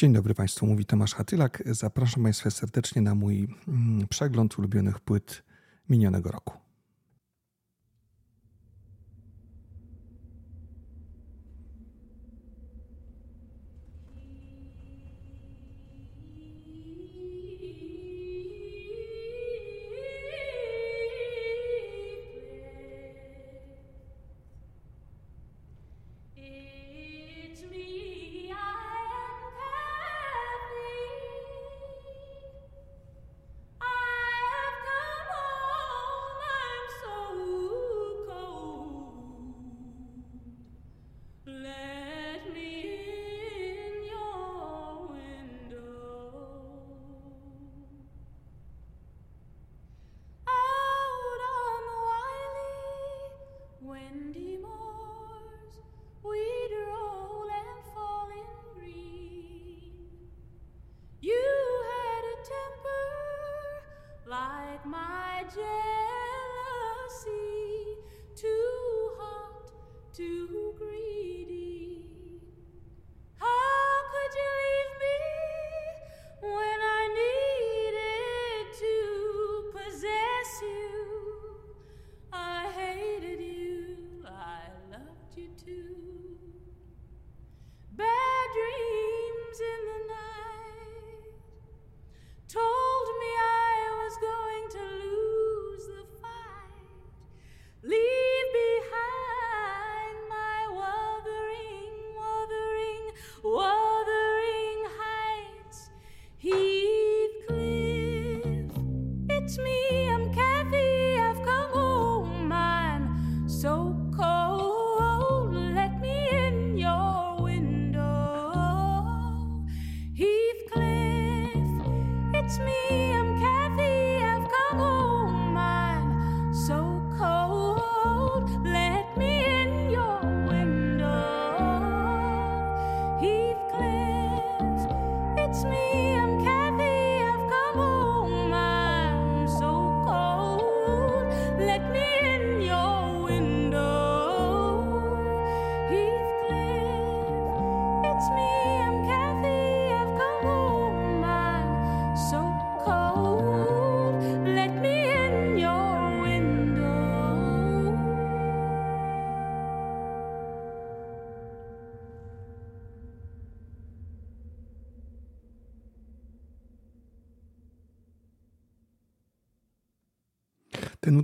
Dzień dobry Państwu, mówi Tomasz Hatylak. Zapraszam Państwa serdecznie na mój mm, przegląd ulubionych płyt minionego roku.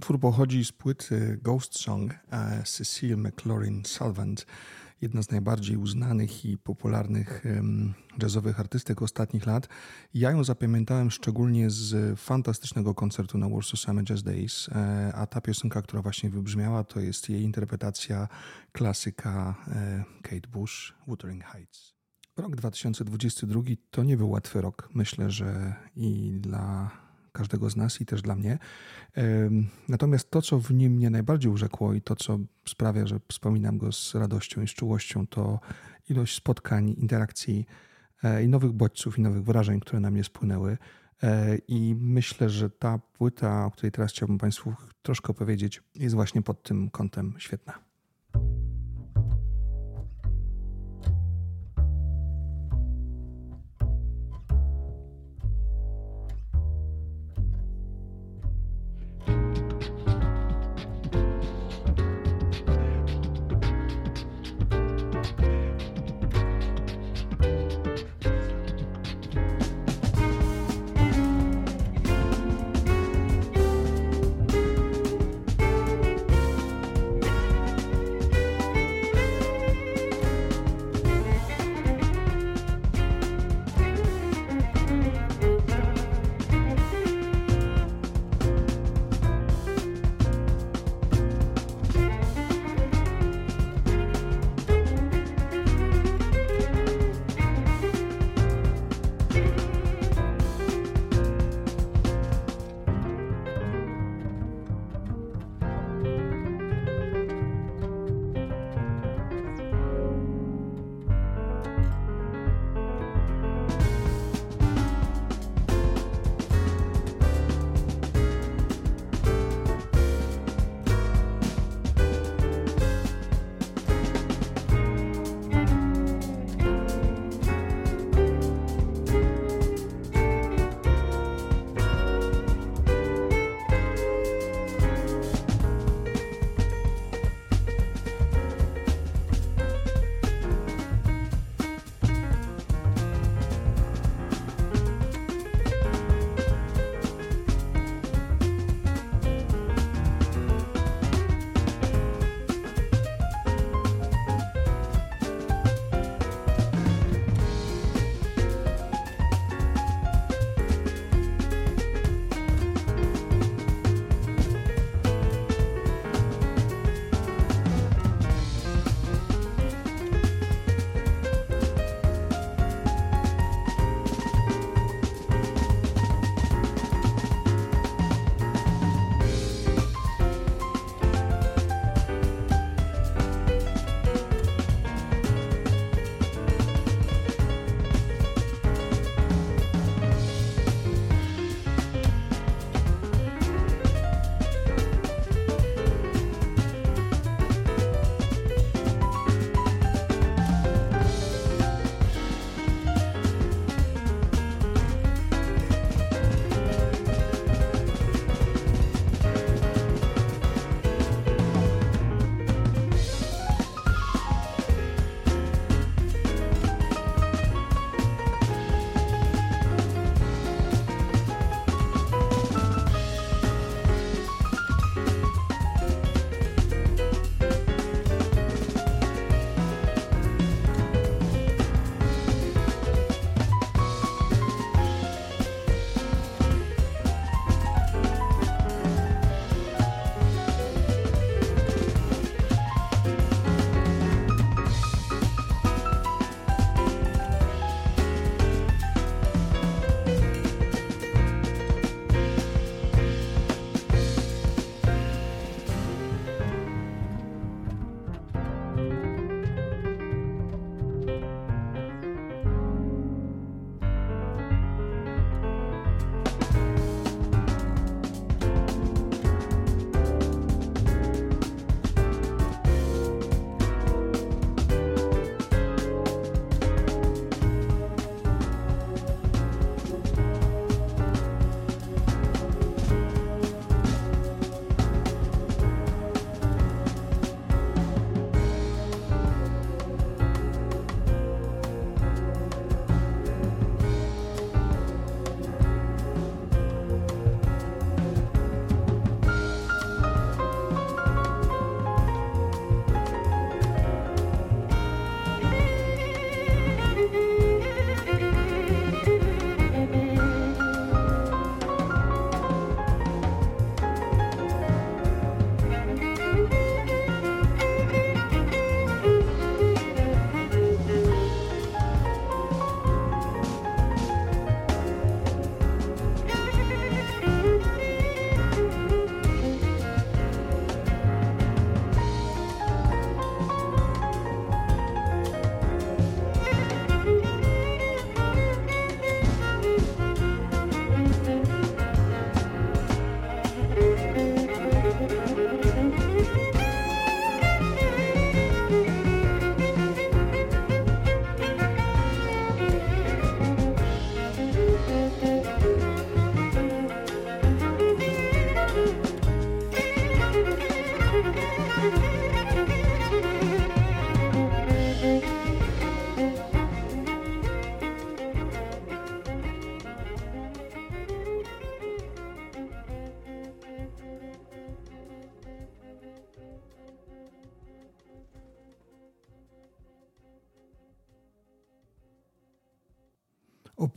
Utwór pochodzi z płyty Ghost Song Cecile McLaurin Salvant, jedna z najbardziej uznanych i popularnych jazzowych artystek ostatnich lat. Ja ją zapamiętałem szczególnie z fantastycznego koncertu na Warsaw Summer Jazz Days, e, a ta piosenka, która właśnie wybrzmiała, to jest jej interpretacja klasyka e, Kate Bush, Wuthering Heights. Rok 2022 to nie był łatwy rok. Myślę, że i dla każdego z nas i też dla mnie. Natomiast to, co w nim mnie najbardziej urzekło i to, co sprawia, że wspominam go z radością i z czułością, to ilość spotkań, interakcji e, i nowych bodźców i nowych wrażeń, które na mnie spłynęły. E, I myślę, że ta płyta, o której teraz chciałbym Państwu troszkę opowiedzieć, jest właśnie pod tym kątem świetna.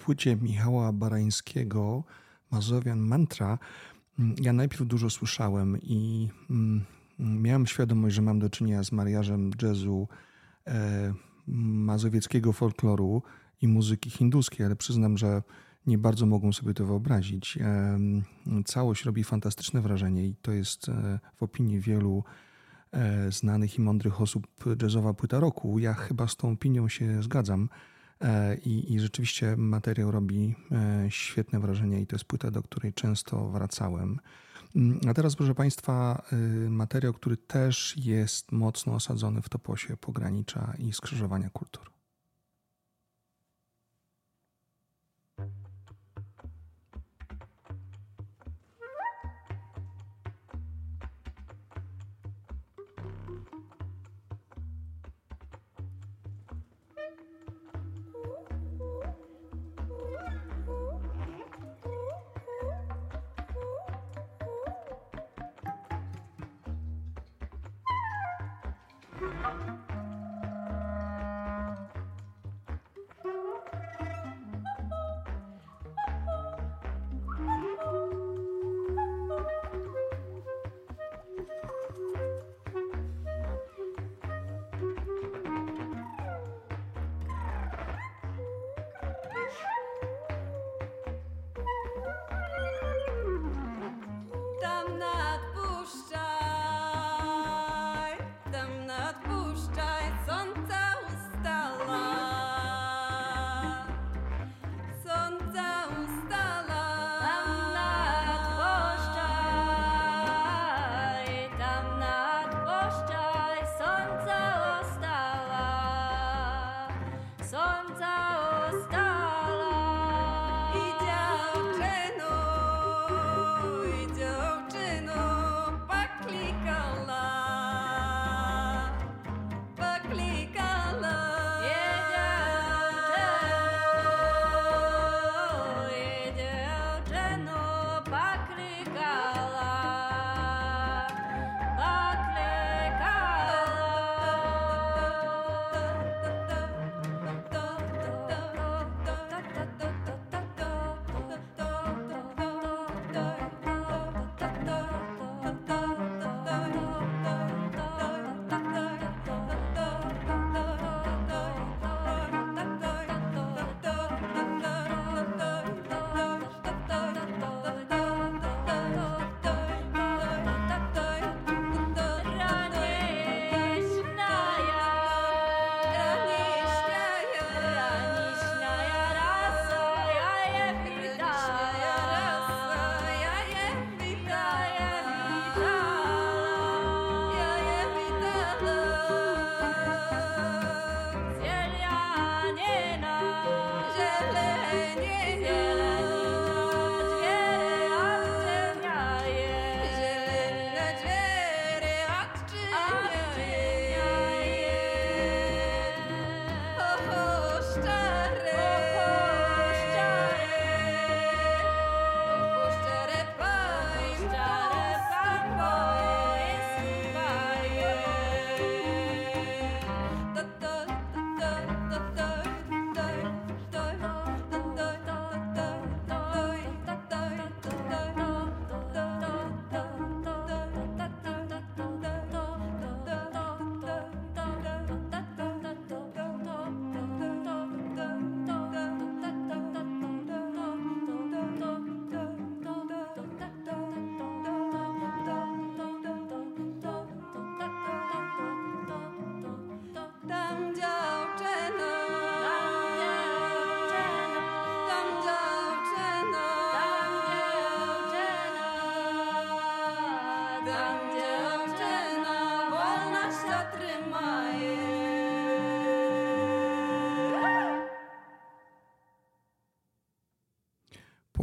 Płycie Michała Barańskiego Mazowian Mantra. Mm, ja najpierw dużo słyszałem i mm, miałem świadomość, że mam do czynienia z mariażem jazzu, e, mazowieckiego folkloru i muzyki hinduskiej, ale przyznam, że nie bardzo mogą sobie to wyobrazić. E, całość robi fantastyczne wrażenie i to jest e, w opinii wielu znanych i mądrych osób jazzowa płyta roku. Ja chyba z tą opinią się zgadzam. E, I, I, rzeczywiście materiał robi e, świetne wrażenie i to jest płyta, do której często wracałem. Mm, a teraz, proszę Państwa, y, materiał, który też jest mocno osadzony w toposie pogranicza i skrzyżowania kultur.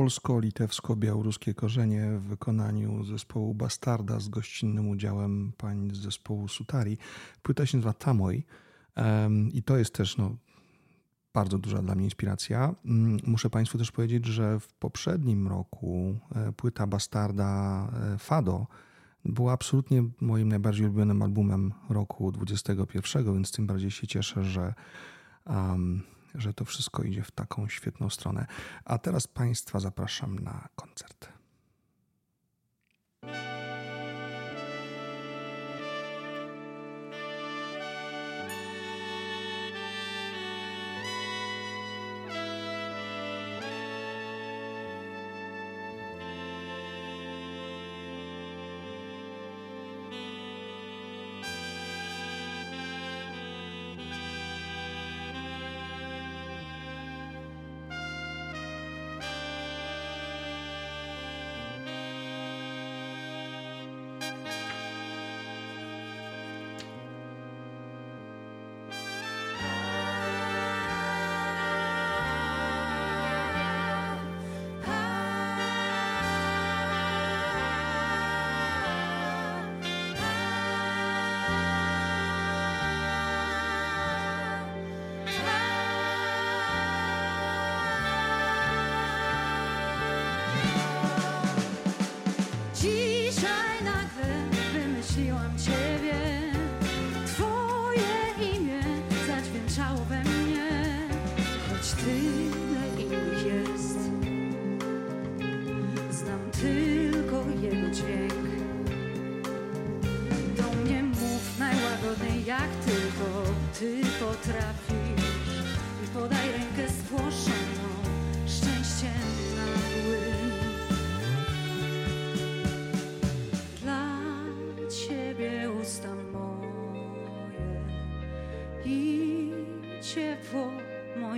Polsko-litewsko-białoruskie korzenie w wykonaniu zespołu Bastarda z gościnnym udziałem pań z zespołu Sutari. Płyta się nazywa Tamoj i to jest też no, bardzo duża dla mnie inspiracja. Mm, muszę Państwu też powiedzieć, że w poprzednim roku e, płyta Bastarda e, Fado była absolutnie moim najbardziej ulubionym albumem roku 2021, więc tym bardziej się cieszę, że um, że to wszystko idzie w taką świetną stronę. A teraz Państwa zapraszam na koncert.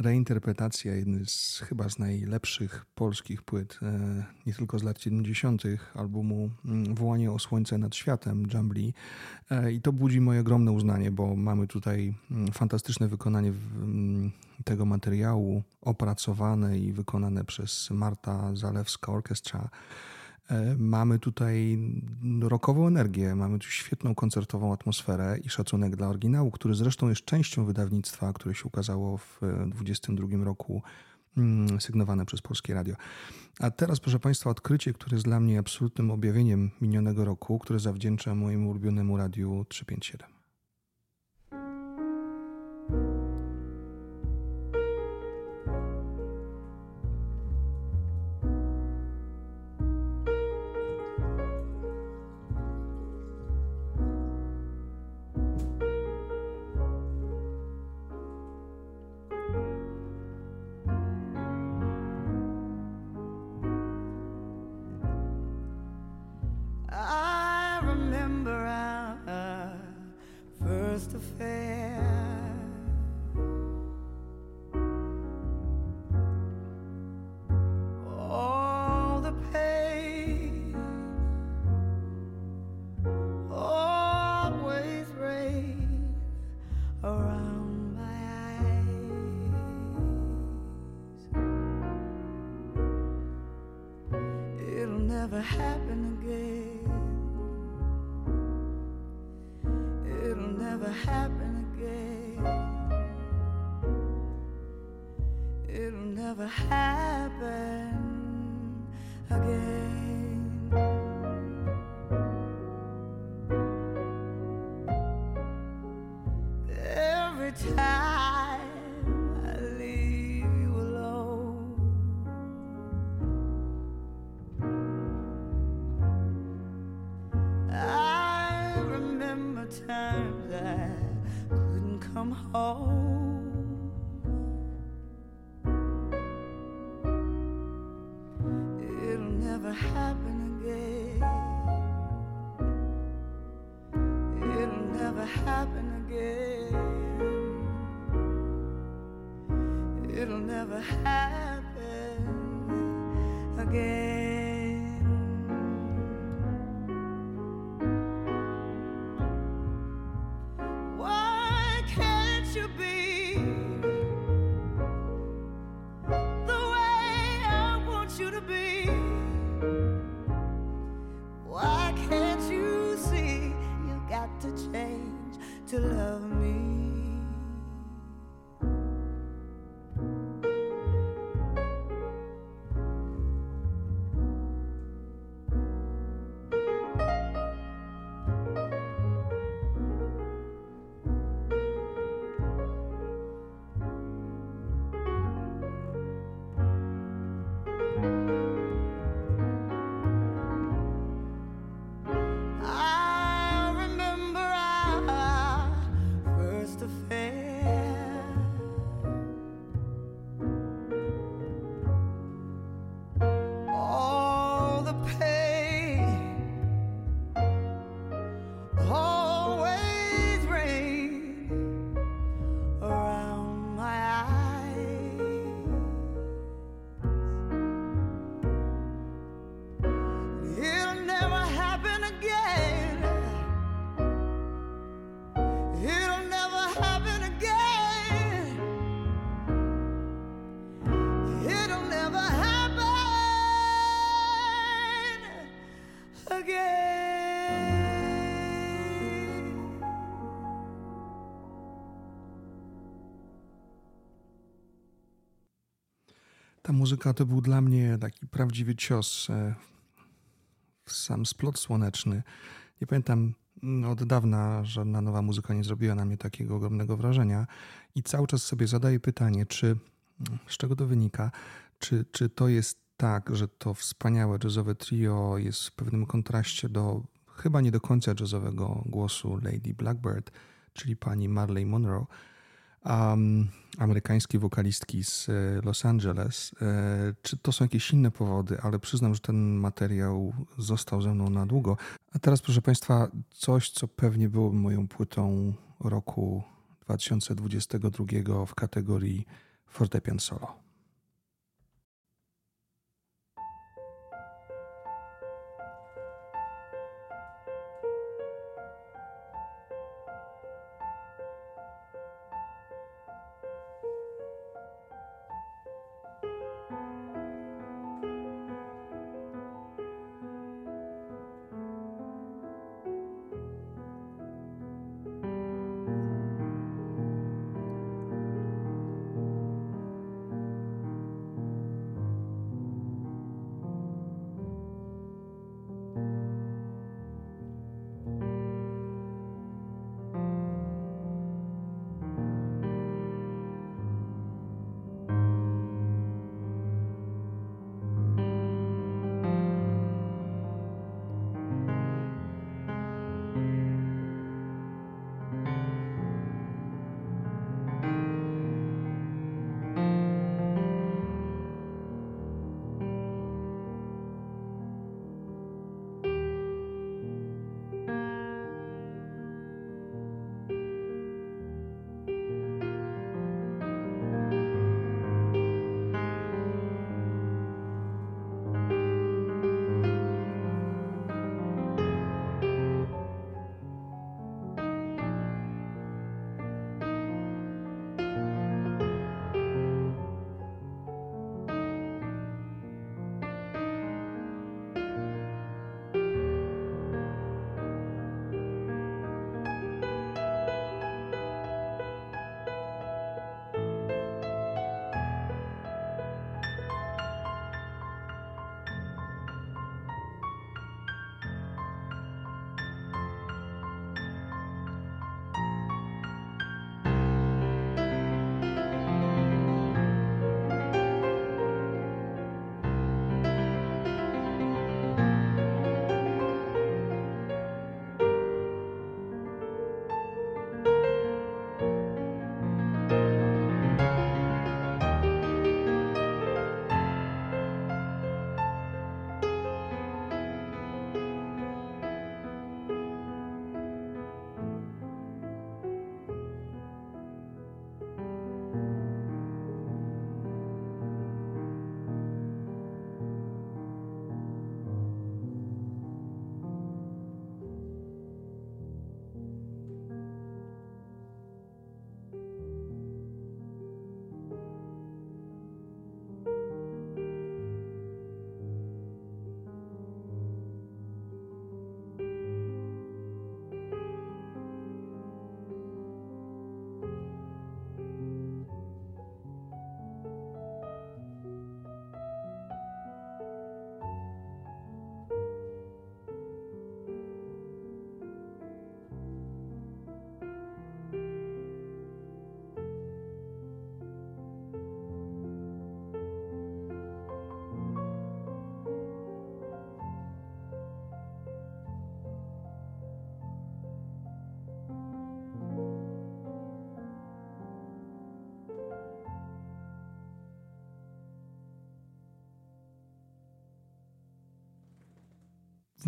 reinterpretacja jednej z chyba z najlepszych polskich płyt, e, nie tylko z lat 70., albumu mm, Wołanie o Słońce nad Światem, Jumbly. E, I to budzi moje ogromne uznanie, bo mamy tutaj mm, fantastyczne wykonanie mm, tego materiału, opracowane i wykonane przez Marta Zalewska Orkiestra. E, mamy tutaj rokową energię, mamy tu świetną koncertową atmosferę i szacunek dla oryginału, który zresztą jest częścią wydawnictwa, które się ukazało w 2022 roku, mm, sygnowane przez Polskie Radio. A teraz, proszę Państwa, odkrycie, które jest dla mnie absolutnym objawieniem minionego roku, które zawdzięczam mojemu ulubionemu radiu 357. Ta muzyka to był dla mnie taki prawdziwy cios e, w sam splot słoneczny. Nie pamiętam mm, od dawna żadna nowa muzyka nie zrobiła na mnie takiego ogromnego wrażenia i cały czas sobie zadaję pytanie, czy z czego to wynika? Czy, czy to jest tak, że to wspaniałe jazzowe trio jest w pewnym kontraście do chyba nie do końca jazzowego głosu Lady Blackbird, czyli pani Marley Monroe, um, amerykańskiej wokalistki z e, Los Angeles. E, czy to są jakieś inne powody, ale przyznam, że ten materiał został ze mną na długo. A teraz, proszę Państwa, coś, co pewnie było moją płytą roku 2022 w kategorii fortepian solo.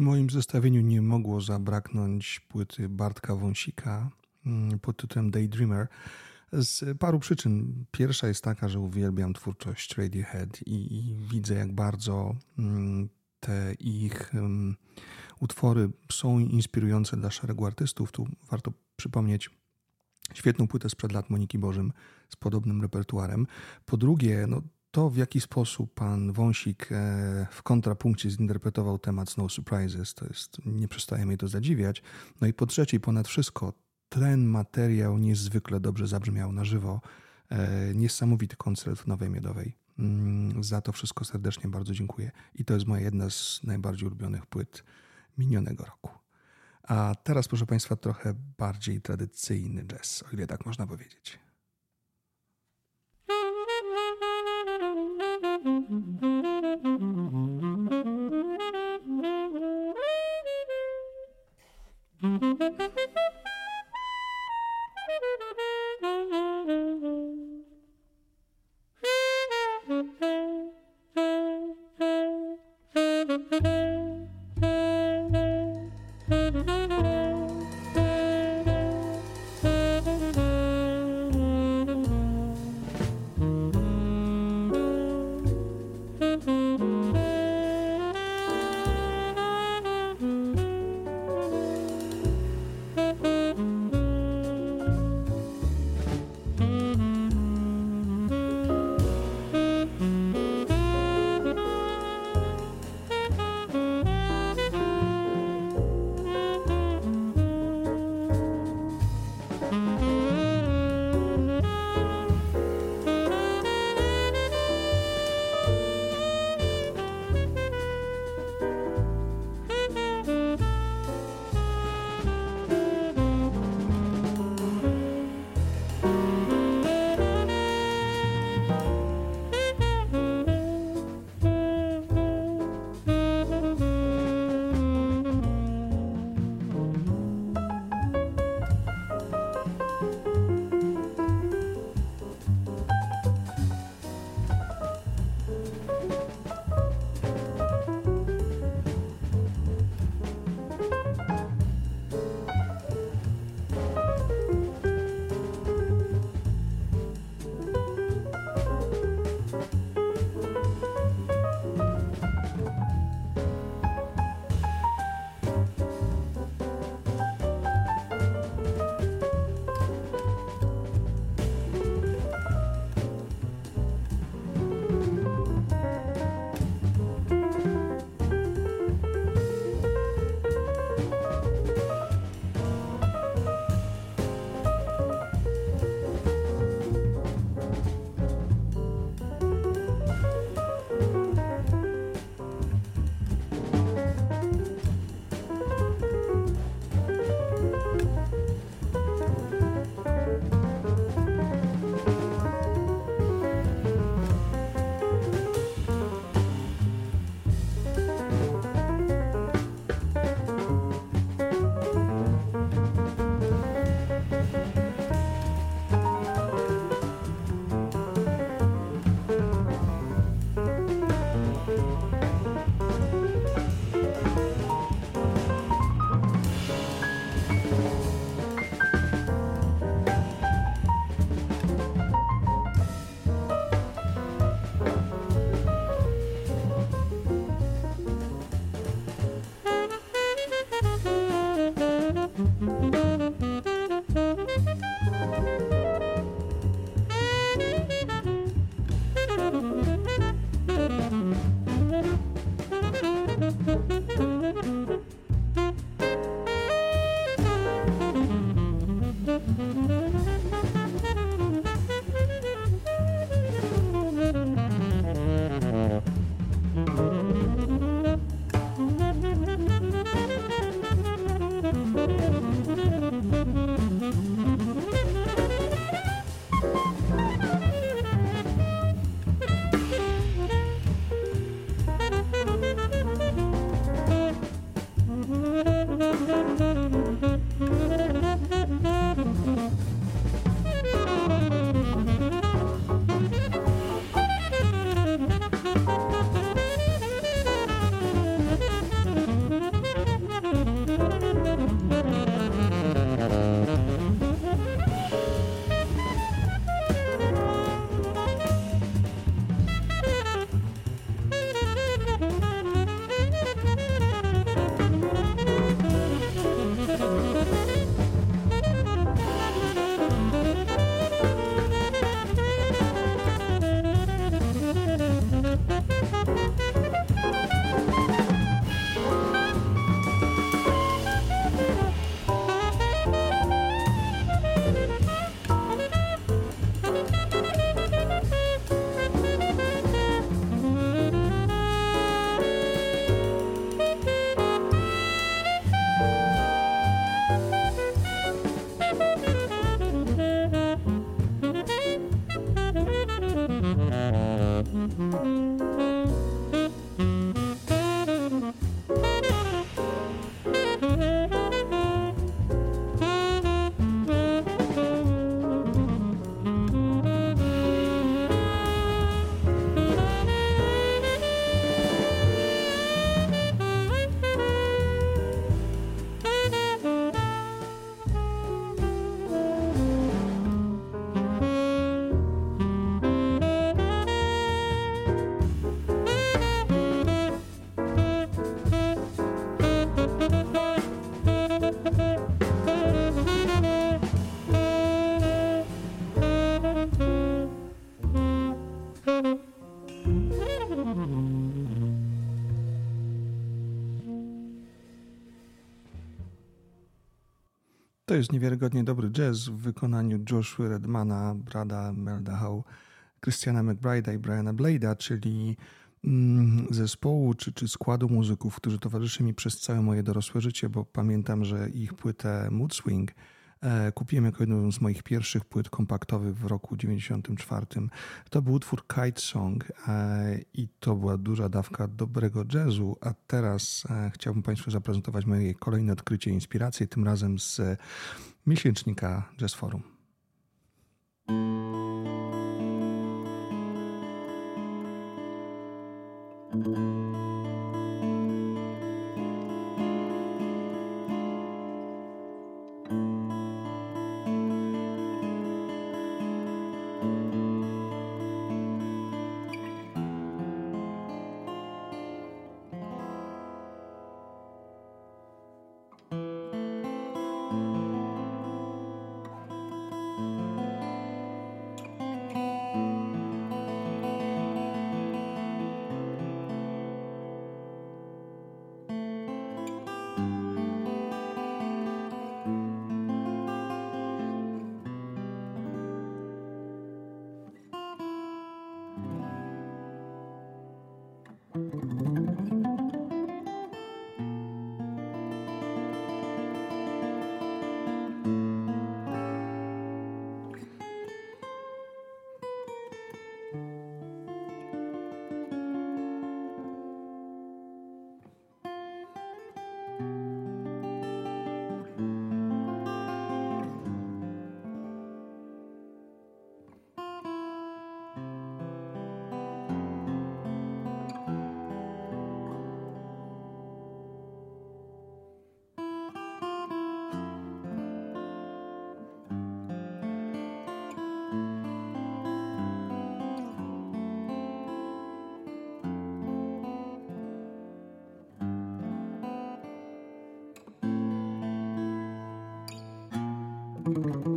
Moim zestawieniu nie mogło zabraknąć płyty Bartka Wąsika mm, pod tytułem Daydreamer z paru przyczyn. Pierwsza jest taka, że uwielbiam twórczość Radiohead i, i widzę, jak bardzo mm, te ich um, utwory są inspirujące dla szeregu artystów. Tu warto przypomnieć świetną płytę sprzed lat Moniki Bożym z podobnym repertuarem. Po drugie, no, to, w jaki sposób pan Wąsik e, w kontrapunkcie zinterpretował temat No Surprises, to jest, nie przestaje mnie to zadziwiać. No i po trzecie, ponad wszystko, ten materiał niezwykle dobrze zabrzmiał na żywo. E, niesamowity koncert w Nowej Miodowej. Mm, za to wszystko serdecznie bardzo dziękuję. I to jest moja jedna z najbardziej ulubionych płyt minionego roku. A teraz, proszę Państwa, trochę bardziej tradycyjny jazz, o ile tak można powiedzieć. Mm-hmm. Jest niewiarygodnie dobry jazz w wykonaniu Joshua Redmana, Brada Meldahow, Christiana McBride'a i Briana Blade'a, czyli mm, zespołu czy, czy składu muzyków, którzy towarzyszy mi przez całe moje dorosłe życie, bo pamiętam, że ich płytę Mood Swing E, kupiłem jako jedną z moich pierwszych płyt kompaktowych w roku 94. To był utwór Kite Song e, i to była duża dawka dobrego jazzu, a teraz e, chciałbym Państwu zaprezentować moje kolejne odkrycie i inspiracje, tym razem z miesięcznika Jazz Forum. Mm-hmm.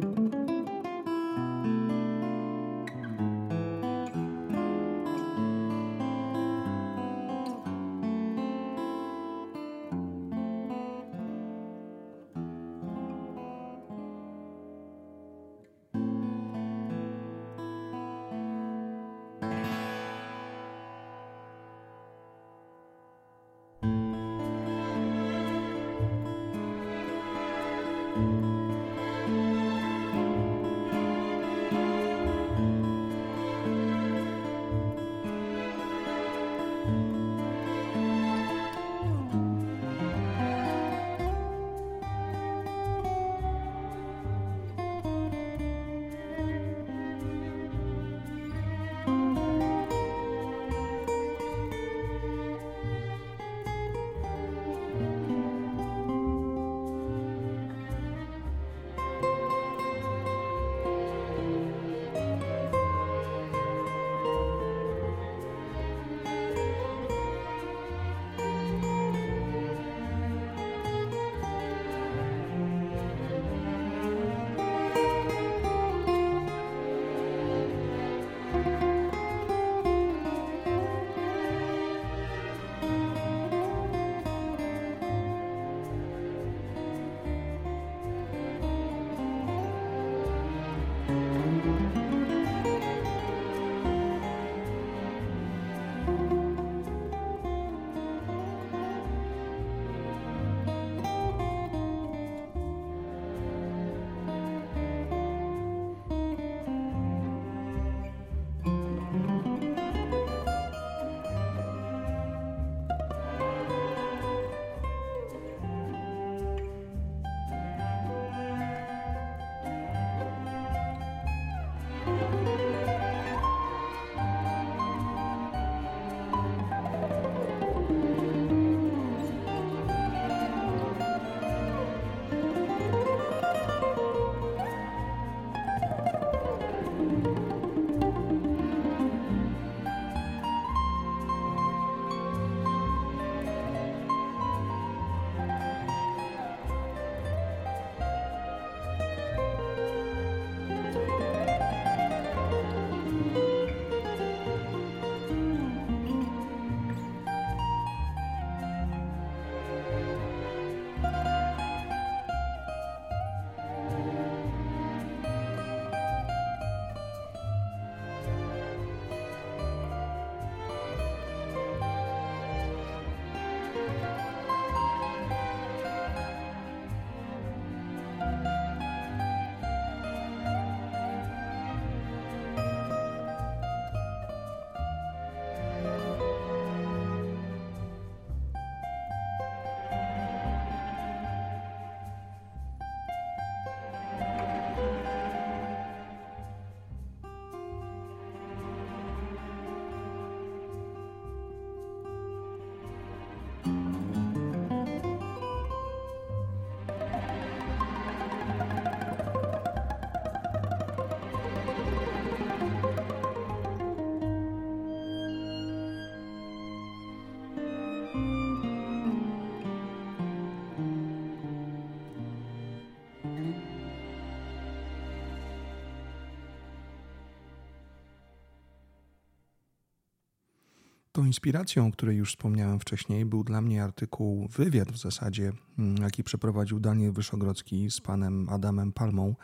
Tą inspiracją, o której już wspomniałem wcześniej, był dla mnie artykuł, wywiad w zasadzie, mm, jaki przeprowadził Daniel Wyszogrodzki z panem Adamem Palmą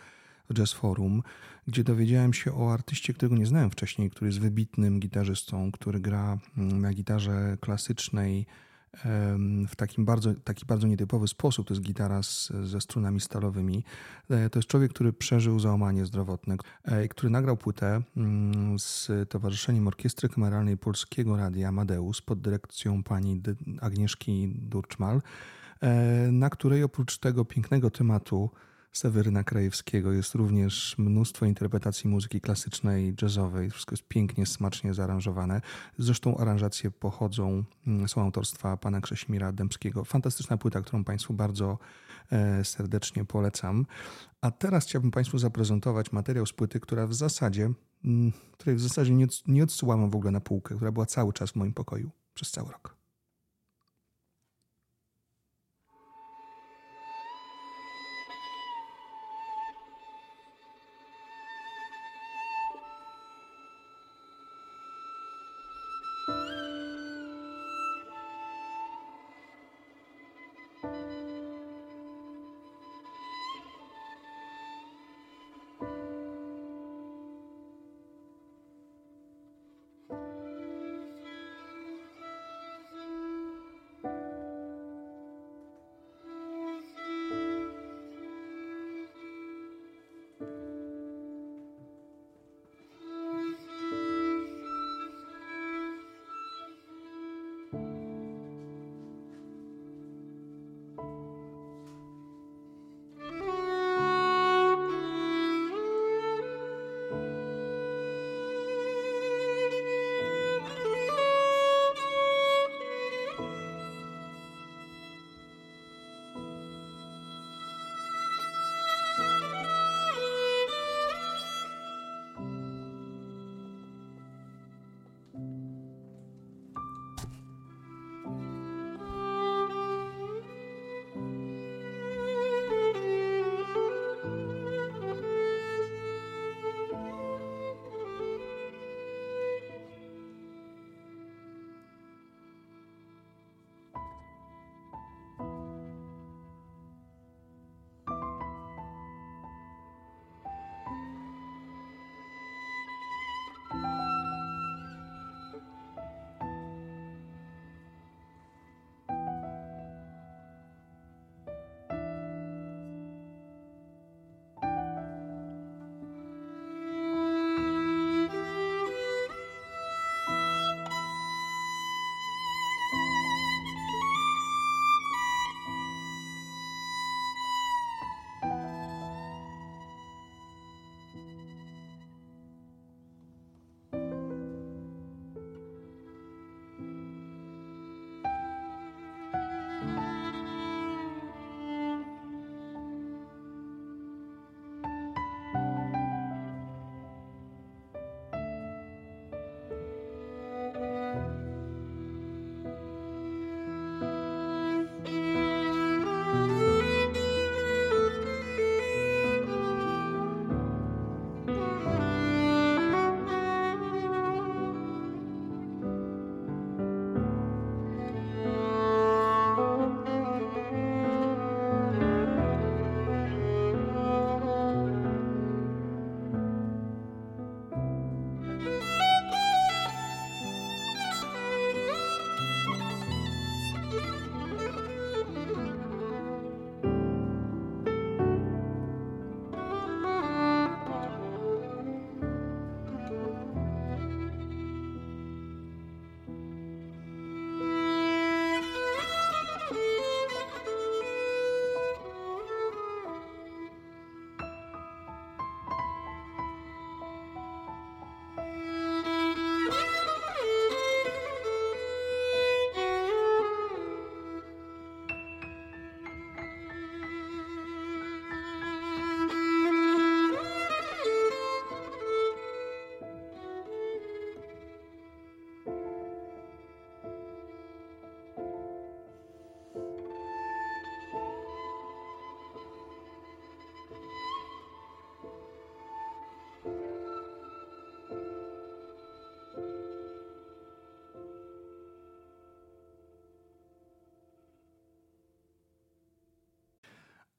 w Jazz Forum, gdzie dowiedziałem się o artyście, którego nie znałem wcześniej, który jest wybitnym gitarzystą, który gra mm, na gitarze klasycznej, w takim bardzo, taki bardzo nietypowy sposób. To jest gitara z, ze strunami stalowymi. E, to jest człowiek, który przeżył załamanie zdrowotne, e, który nagrał płytę mm, z Towarzyszeniem Orkiestry Kameralnej Polskiego Radia Amadeus pod dyrekcją pani Agnieszki Durczmal, e, na której oprócz tego pięknego tematu Seweryna Krajewskiego. Jest również mnóstwo interpretacji muzyki klasycznej, jazzowej. Wszystko jest pięknie, smacznie zaaranżowane. Zresztą aranżacje pochodzą, mm, są autorstwa pana Krzesimira Dębskiego. Fantastyczna płyta, którą Państwu bardzo e, serdecznie polecam. A teraz chciałbym Państwu zaprezentować materiał z płyty, która w zasadzie, mm, której w zasadzie nie, nie odsyłałem w ogóle na półkę, która była cały czas w moim pokoju przez cały rok.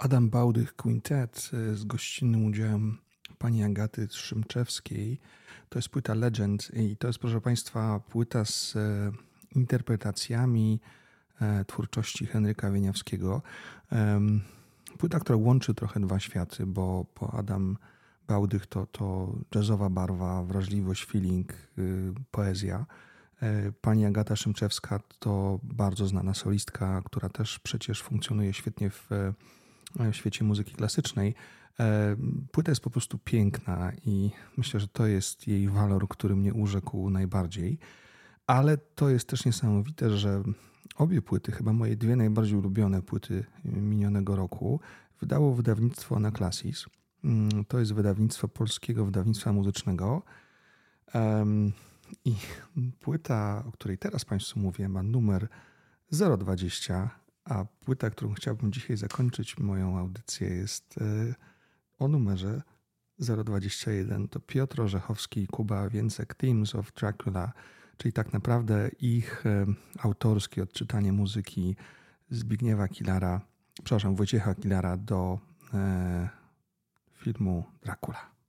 Adam Bałdych Quintet e, z gościnnym udziałem pani Agaty Szymczewskiej. To jest płyta Legend i to jest, proszę Państwa, płyta z e, interpretacjami e, twórczości Henryka Wieniawskiego. Płyta, która łączy trochę dwa światy, bo, bo Adam Bałdych to, to jazzowa barwa, wrażliwość, feeling, y, poezja. Pani Agata Szymczewska to bardzo znana solistka, która też przecież funkcjonuje świetnie w w świecie muzyki klasycznej. E, płyta jest po prostu piękna i myślę, że to jest jej walor, który mnie urzekł najbardziej. Ale to jest też niesamowite, że obie płyty, chyba moje dwie najbardziej ulubione płyty minionego roku, wydało wydawnictwo Anaclasis. Mm, to jest wydawnictwo polskiego wydawnictwa muzycznego. I płyta, o której teraz Państwu mówię, ma numer 020 a płyta, którą chciałbym dzisiaj zakończyć moją audycję jest e, o numerze 021. To Piotr Orzechowski i Kuba Więcek Themes of Dracula, czyli tak naprawdę ich e, autorskie odczytanie muzyki Zbigniewa Kilara, przepraszam, Wojciecha Kilara do e, filmu Dracula.